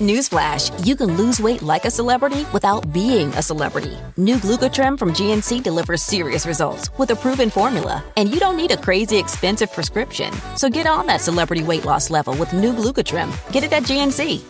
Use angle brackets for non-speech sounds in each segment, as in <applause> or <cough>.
Newsflash, you can lose weight like a celebrity without being a celebrity. New Glucotrim from GNC delivers serious results with a proven formula, and you don't need a crazy expensive prescription. So get on that celebrity weight loss level with new Glucotrim. Get it at GNC.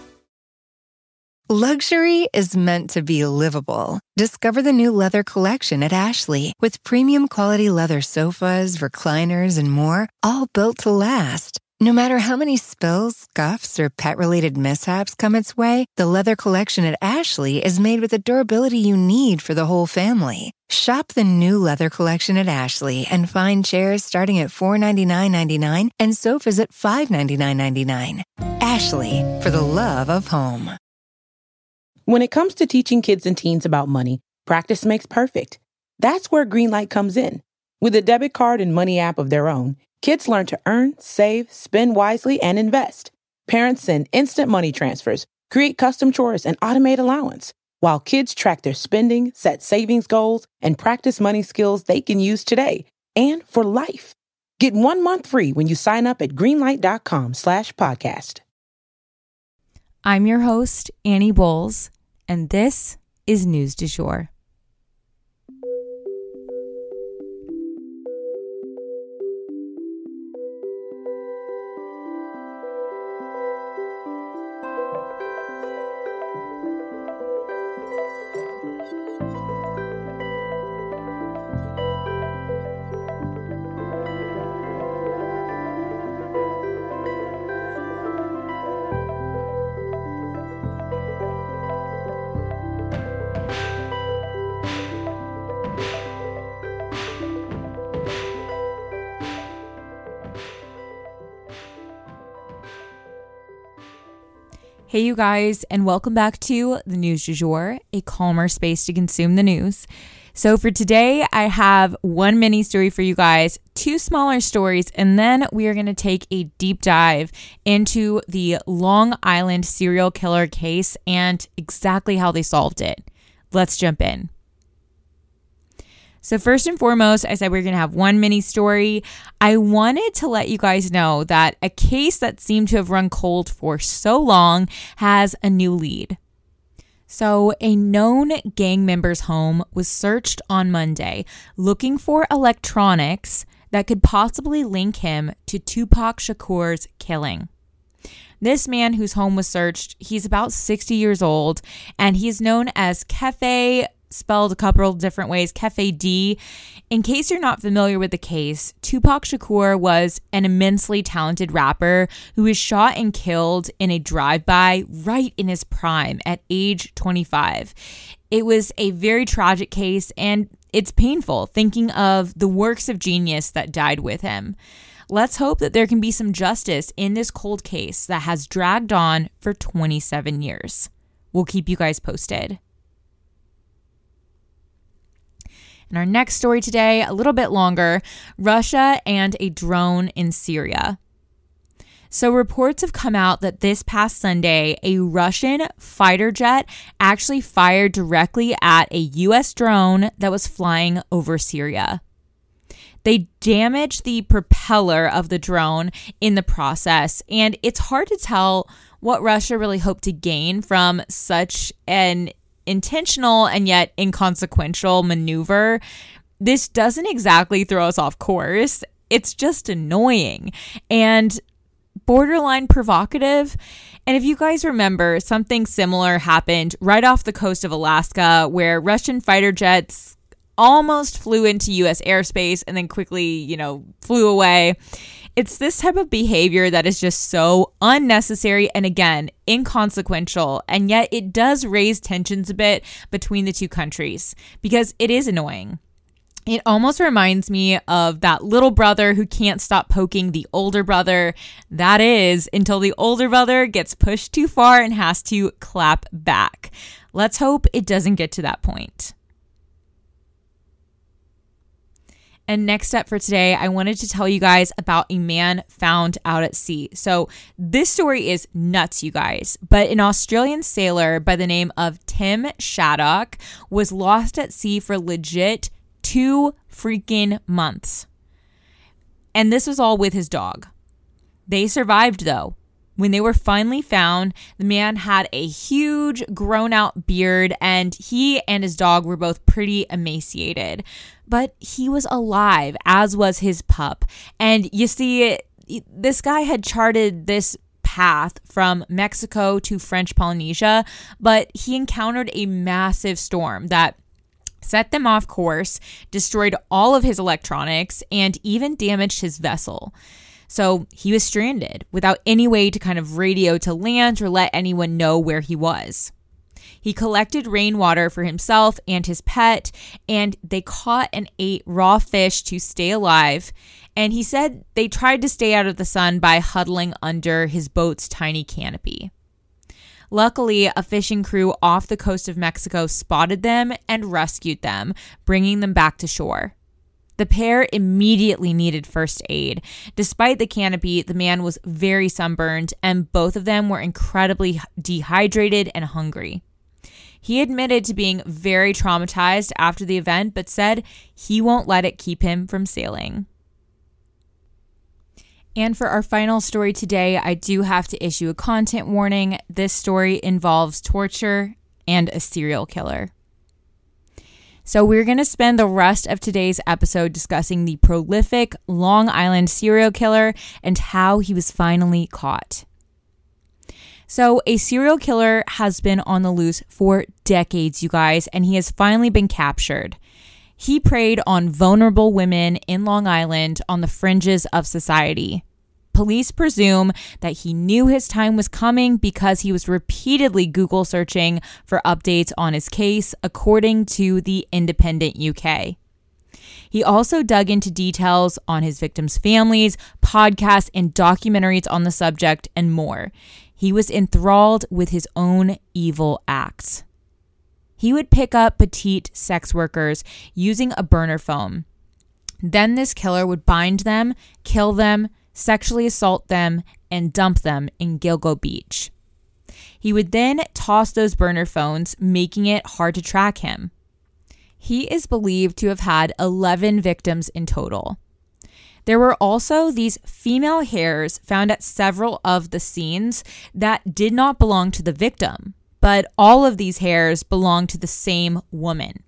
Luxury is meant to be livable. Discover the new leather collection at Ashley with premium quality leather sofas, recliners, and more, all built to last. No matter how many spills, scuffs, or pet related mishaps come its way, the leather collection at Ashley is made with the durability you need for the whole family. Shop the new leather collection at Ashley and find chairs starting at $499.99 and sofas at $599.99. Ashley, for the love of home. When it comes to teaching kids and teens about money, practice makes perfect. That's where Greenlight comes in. With a debit card and money app of their own, Kids learn to earn, save, spend wisely, and invest. Parents send instant money transfers, create custom chores, and automate allowance, while kids track their spending, set savings goals, and practice money skills they can use today and for life. Get one month free when you sign up at greenlight.com slash podcast. I'm your host, Annie Bowles, and this is News du Jour. Hey, you guys, and welcome back to the News du Jour, a calmer space to consume the news. So, for today, I have one mini story for you guys, two smaller stories, and then we are going to take a deep dive into the Long Island serial killer case and exactly how they solved it. Let's jump in. So, first and foremost, I said we are going to have one mini story. I wanted to let you guys know that a case that seemed to have run cold for so long has a new lead. So, a known gang member's home was searched on Monday looking for electronics that could possibly link him to Tupac Shakur's killing. This man whose home was searched, he's about 60 years old and he's known as Kefe spelled a couple different ways, Kefe D. In case you're not familiar with the case, Tupac Shakur was an immensely talented rapper who was shot and killed in a drive-by right in his prime at age 25. It was a very tragic case and it's painful thinking of the works of genius that died with him. Let's hope that there can be some justice in this cold case that has dragged on for 27 years. We'll keep you guys posted. And our next story today, a little bit longer Russia and a drone in Syria. So, reports have come out that this past Sunday, a Russian fighter jet actually fired directly at a U.S. drone that was flying over Syria. They damaged the propeller of the drone in the process, and it's hard to tell what Russia really hoped to gain from such an intentional and yet inconsequential maneuver, this doesn't exactly throw us off course. It's just annoying and borderline provocative. And if you guys remember, something similar happened right off the coast of Alaska where Russian fighter jets almost flew into US airspace and then quickly, you know, flew away. It's this type of behavior that is just so unnecessary and again, inconsequential. And yet it does raise tensions a bit between the two countries because it is annoying. It almost reminds me of that little brother who can't stop poking the older brother. That is, until the older brother gets pushed too far and has to clap back. Let's hope it doesn't get to that point. And next up for today, I wanted to tell you guys about a man found out at sea. So, this story is nuts, you guys. But an Australian sailor by the name of Tim Shaddock was lost at sea for legit two freaking months. And this was all with his dog. They survived, though. When they were finally found, the man had a huge grown out beard, and he and his dog were both pretty emaciated. But he was alive, as was his pup. And you see, this guy had charted this path from Mexico to French Polynesia, but he encountered a massive storm that set them off course, destroyed all of his electronics, and even damaged his vessel. So he was stranded without any way to kind of radio to land or let anyone know where he was. He collected rainwater for himself and his pet, and they caught and ate raw fish to stay alive. And he said they tried to stay out of the sun by huddling under his boat's tiny canopy. Luckily, a fishing crew off the coast of Mexico spotted them and rescued them, bringing them back to shore. The pair immediately needed first aid. Despite the canopy, the man was very sunburned, and both of them were incredibly dehydrated and hungry. He admitted to being very traumatized after the event, but said he won't let it keep him from sailing. And for our final story today, I do have to issue a content warning. This story involves torture and a serial killer. So, we're going to spend the rest of today's episode discussing the prolific Long Island serial killer and how he was finally caught. So, a serial killer has been on the loose for decades, you guys, and he has finally been captured. He preyed on vulnerable women in Long Island on the fringes of society. Police presume that he knew his time was coming because he was repeatedly Google searching for updates on his case, according to the Independent UK. He also dug into details on his victims' families, podcasts, and documentaries on the subject, and more. He was enthralled with his own evil acts. He would pick up petite sex workers using a burner phone. Then this killer would bind them, kill them, sexually assault them, and dump them in Gilgo Beach. He would then toss those burner phones, making it hard to track him. He is believed to have had 11 victims in total. There were also these female hairs found at several of the scenes that did not belong to the victim, but all of these hairs belonged to the same woman.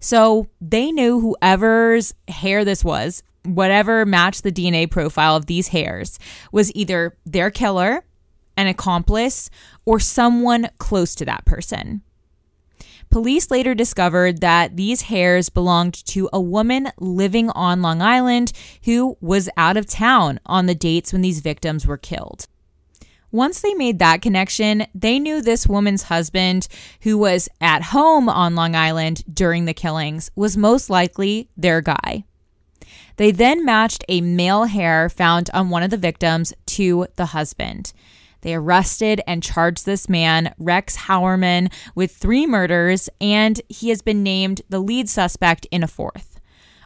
So they knew whoever's hair this was whatever matched the DNA profile of these hairs was either their killer, an accomplice, or someone close to that person. Police later discovered that these hairs belonged to a woman living on Long Island who was out of town on the dates when these victims were killed. Once they made that connection, they knew this woman's husband, who was at home on Long Island during the killings, was most likely their guy. They then matched a male hair found on one of the victims to the husband. They arrested and charged this man, Rex Heuermann, with three murders, and he has been named the lead suspect in a fourth.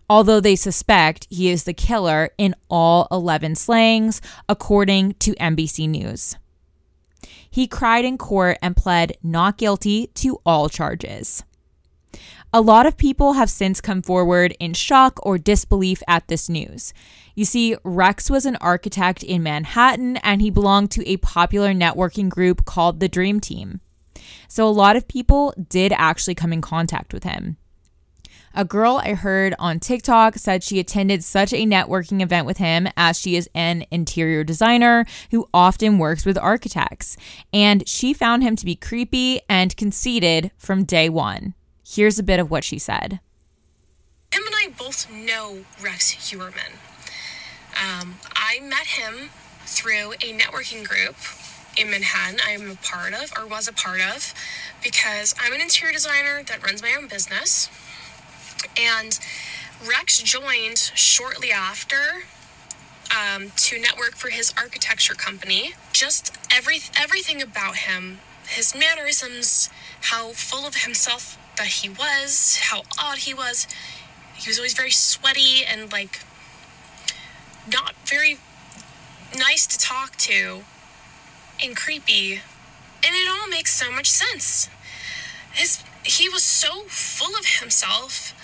Although they suspect he is the killer in all 11 slayings, according to NBC News. He cried in court and pled not guilty to all charges. A lot of people have since come forward in shock or disbelief at this news. You see, Rex was an architect in Manhattan and he belonged to a popular networking group called the Dream Team. So a lot of people did actually come in contact with him. A girl I heard on TikTok said she attended such a networking event with him as she is an interior designer who often works with architects. And she found him to be creepy and conceited from day one. Here's a bit of what she said. Him and I both know Rex Heuermann. Um, I met him through a networking group in Manhattan I'm a part of, or was a part of, because I'm an interior designer that runs my own business. And Rex joined shortly after um, to network for his architecture company. Just every everything about him, his mannerisms, how full of himself that he was, how odd he was. He was always very sweaty and like not very nice to talk to and creepy. And it all makes so much sense. His he was so full of himself.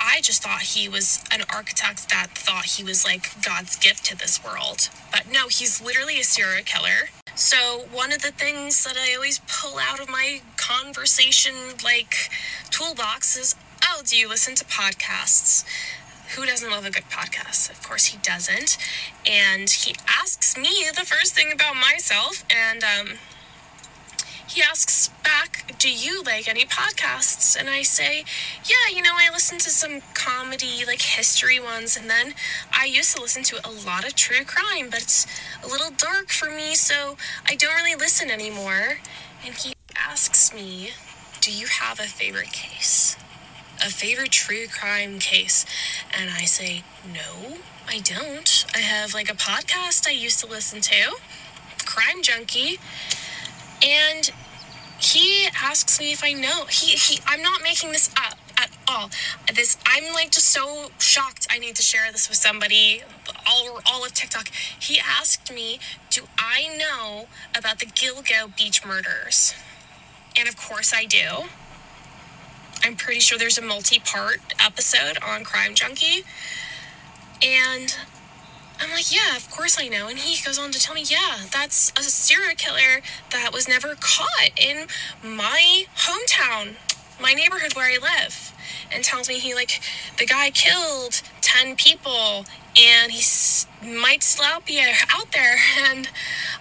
I just thought he was an architect that thought he was like God's gift to this world. But no, he's literally a serial killer. So, one of the things that I always pull out of my conversation like toolbox is oh, do you listen to podcasts? Who doesn't love a good podcast? Of course, he doesn't. And he asks me the first thing about myself, and um, he asks back, Do you like any podcasts? And I say, Yeah, you know, I listen to some comedy, like history ones, and then I used to listen to a lot of true crime, but it's a little dark for me, so I don't really listen anymore. And he asks me, Do you have a favorite case? A favorite true crime case? And I say, No, I don't. I have like a podcast I used to listen to, Crime Junkie. And he asks me if I know. He, he I'm not making this up at all. This I'm like just so shocked. I need to share this with somebody. All all of TikTok. He asked me, "Do I know about the Gilgo Beach murders?" And of course I do. I'm pretty sure there's a multi-part episode on Crime Junkie. And I'm like, yeah, of course I know. And he goes on to tell me, yeah, that's a serial killer that was never caught in my hometown, my neighborhood where I live. And tells me he, like, the guy killed 10 people and he might still be out there. <laughs> And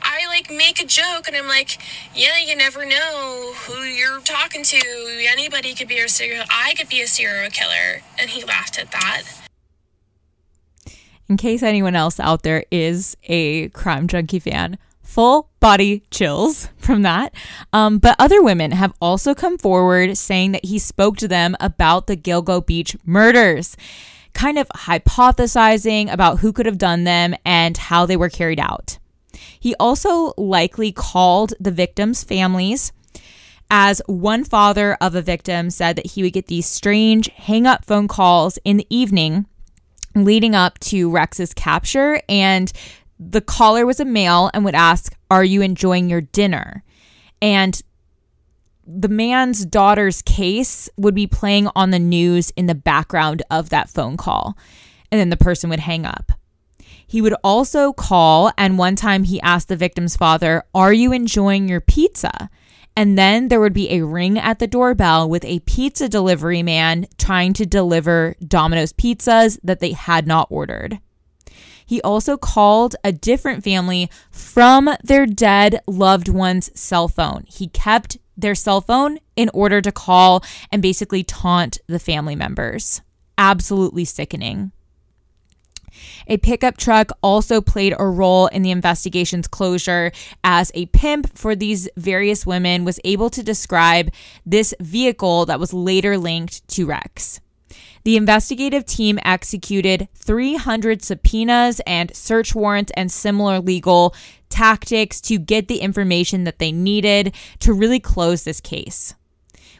I, like, make a joke and I'm like, yeah, you never know who you're talking to. Anybody could be a serial, I could be a serial killer. And he laughed at that in case anyone else out there is a crime junkie fan, full body chills <laughs> from that. Um, but other women have also come forward saying that he spoke to them about the Gilgo Beach murders, kind of hypothesizing about who could have done them and how they were carried out. He also likely called the victims' families. As one father of a victim said that he would get these strange hang up phone calls in the evening leading up to Rex's capture. And the caller was a male and would ask, Are you enjoying your dinner? And the man's daughter's case would be playing on the news in the background of that phone call. And then the person would hang up. He would also call, and one time he asked the victim's father, Are you enjoying your pizza? And then there would be a ring at the doorbell with a pizza delivery man trying to deliver Domino's pizzas that they had not ordered. He also called a different family from their dead loved one's cell phone. He kept their cell phone in order to call and basically taunt the family members. Absolutely sickening. A pickup truck also played a role in the investigation's closure as a pimp for these various women was able to describe this vehicle that was later linked to Rex. The investigative team executed 300 subpoenas and search warrants and similar legal tactics to get the information that they needed to really close this case.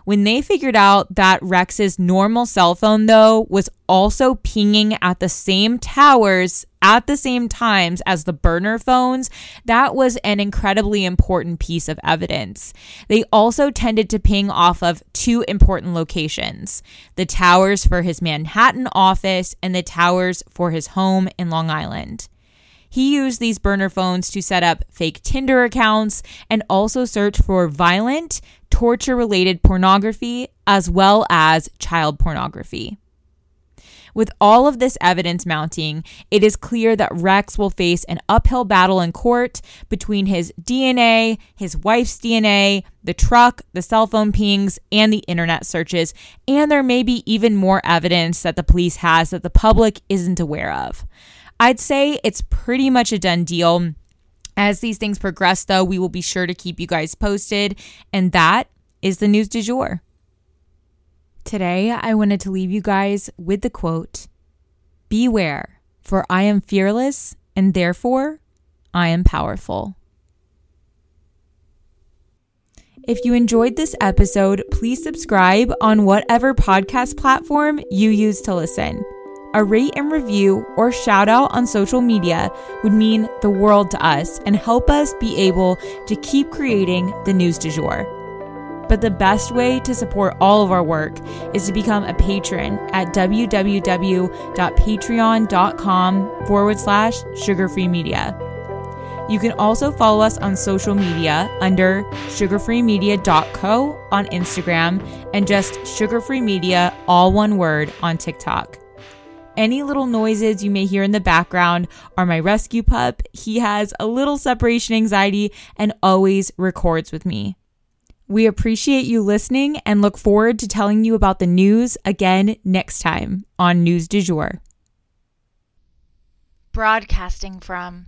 When they figured out that Rex's normal cell phone, though, was also pinging at the same towers at the same times as the burner phones, that was an incredibly important piece of evidence. They also tended to ping off of two important locations the towers for his Manhattan office and the towers for his home in Long Island. He used these burner phones to set up fake Tinder accounts and also search for violent, torture related pornography as well as child pornography. With all of this evidence mounting, it is clear that Rex will face an uphill battle in court between his DNA, his wife's DNA, the truck, the cell phone pings, and the internet searches. And there may be even more evidence that the police has that the public isn't aware of. I'd say it's pretty much a done deal. As these things progress, though, we will be sure to keep you guys posted. And that is the news du jour. Today, I wanted to leave you guys with the quote Beware, for I am fearless, and therefore I am powerful. If you enjoyed this episode, please subscribe on whatever podcast platform you use to listen. A rate and review or shout out on social media would mean the world to us and help us be able to keep creating the news du jour. But the best way to support all of our work is to become a patron at www.patreon.com forward slash sugarfree media. You can also follow us on social media under sugarfreemedia.co on Instagram and just sugarfree media, all one word, on TikTok. Any little noises you may hear in the background are my rescue pup. He has a little separation anxiety and always records with me. We appreciate you listening and look forward to telling you about the news again next time on News du Jour. Broadcasting from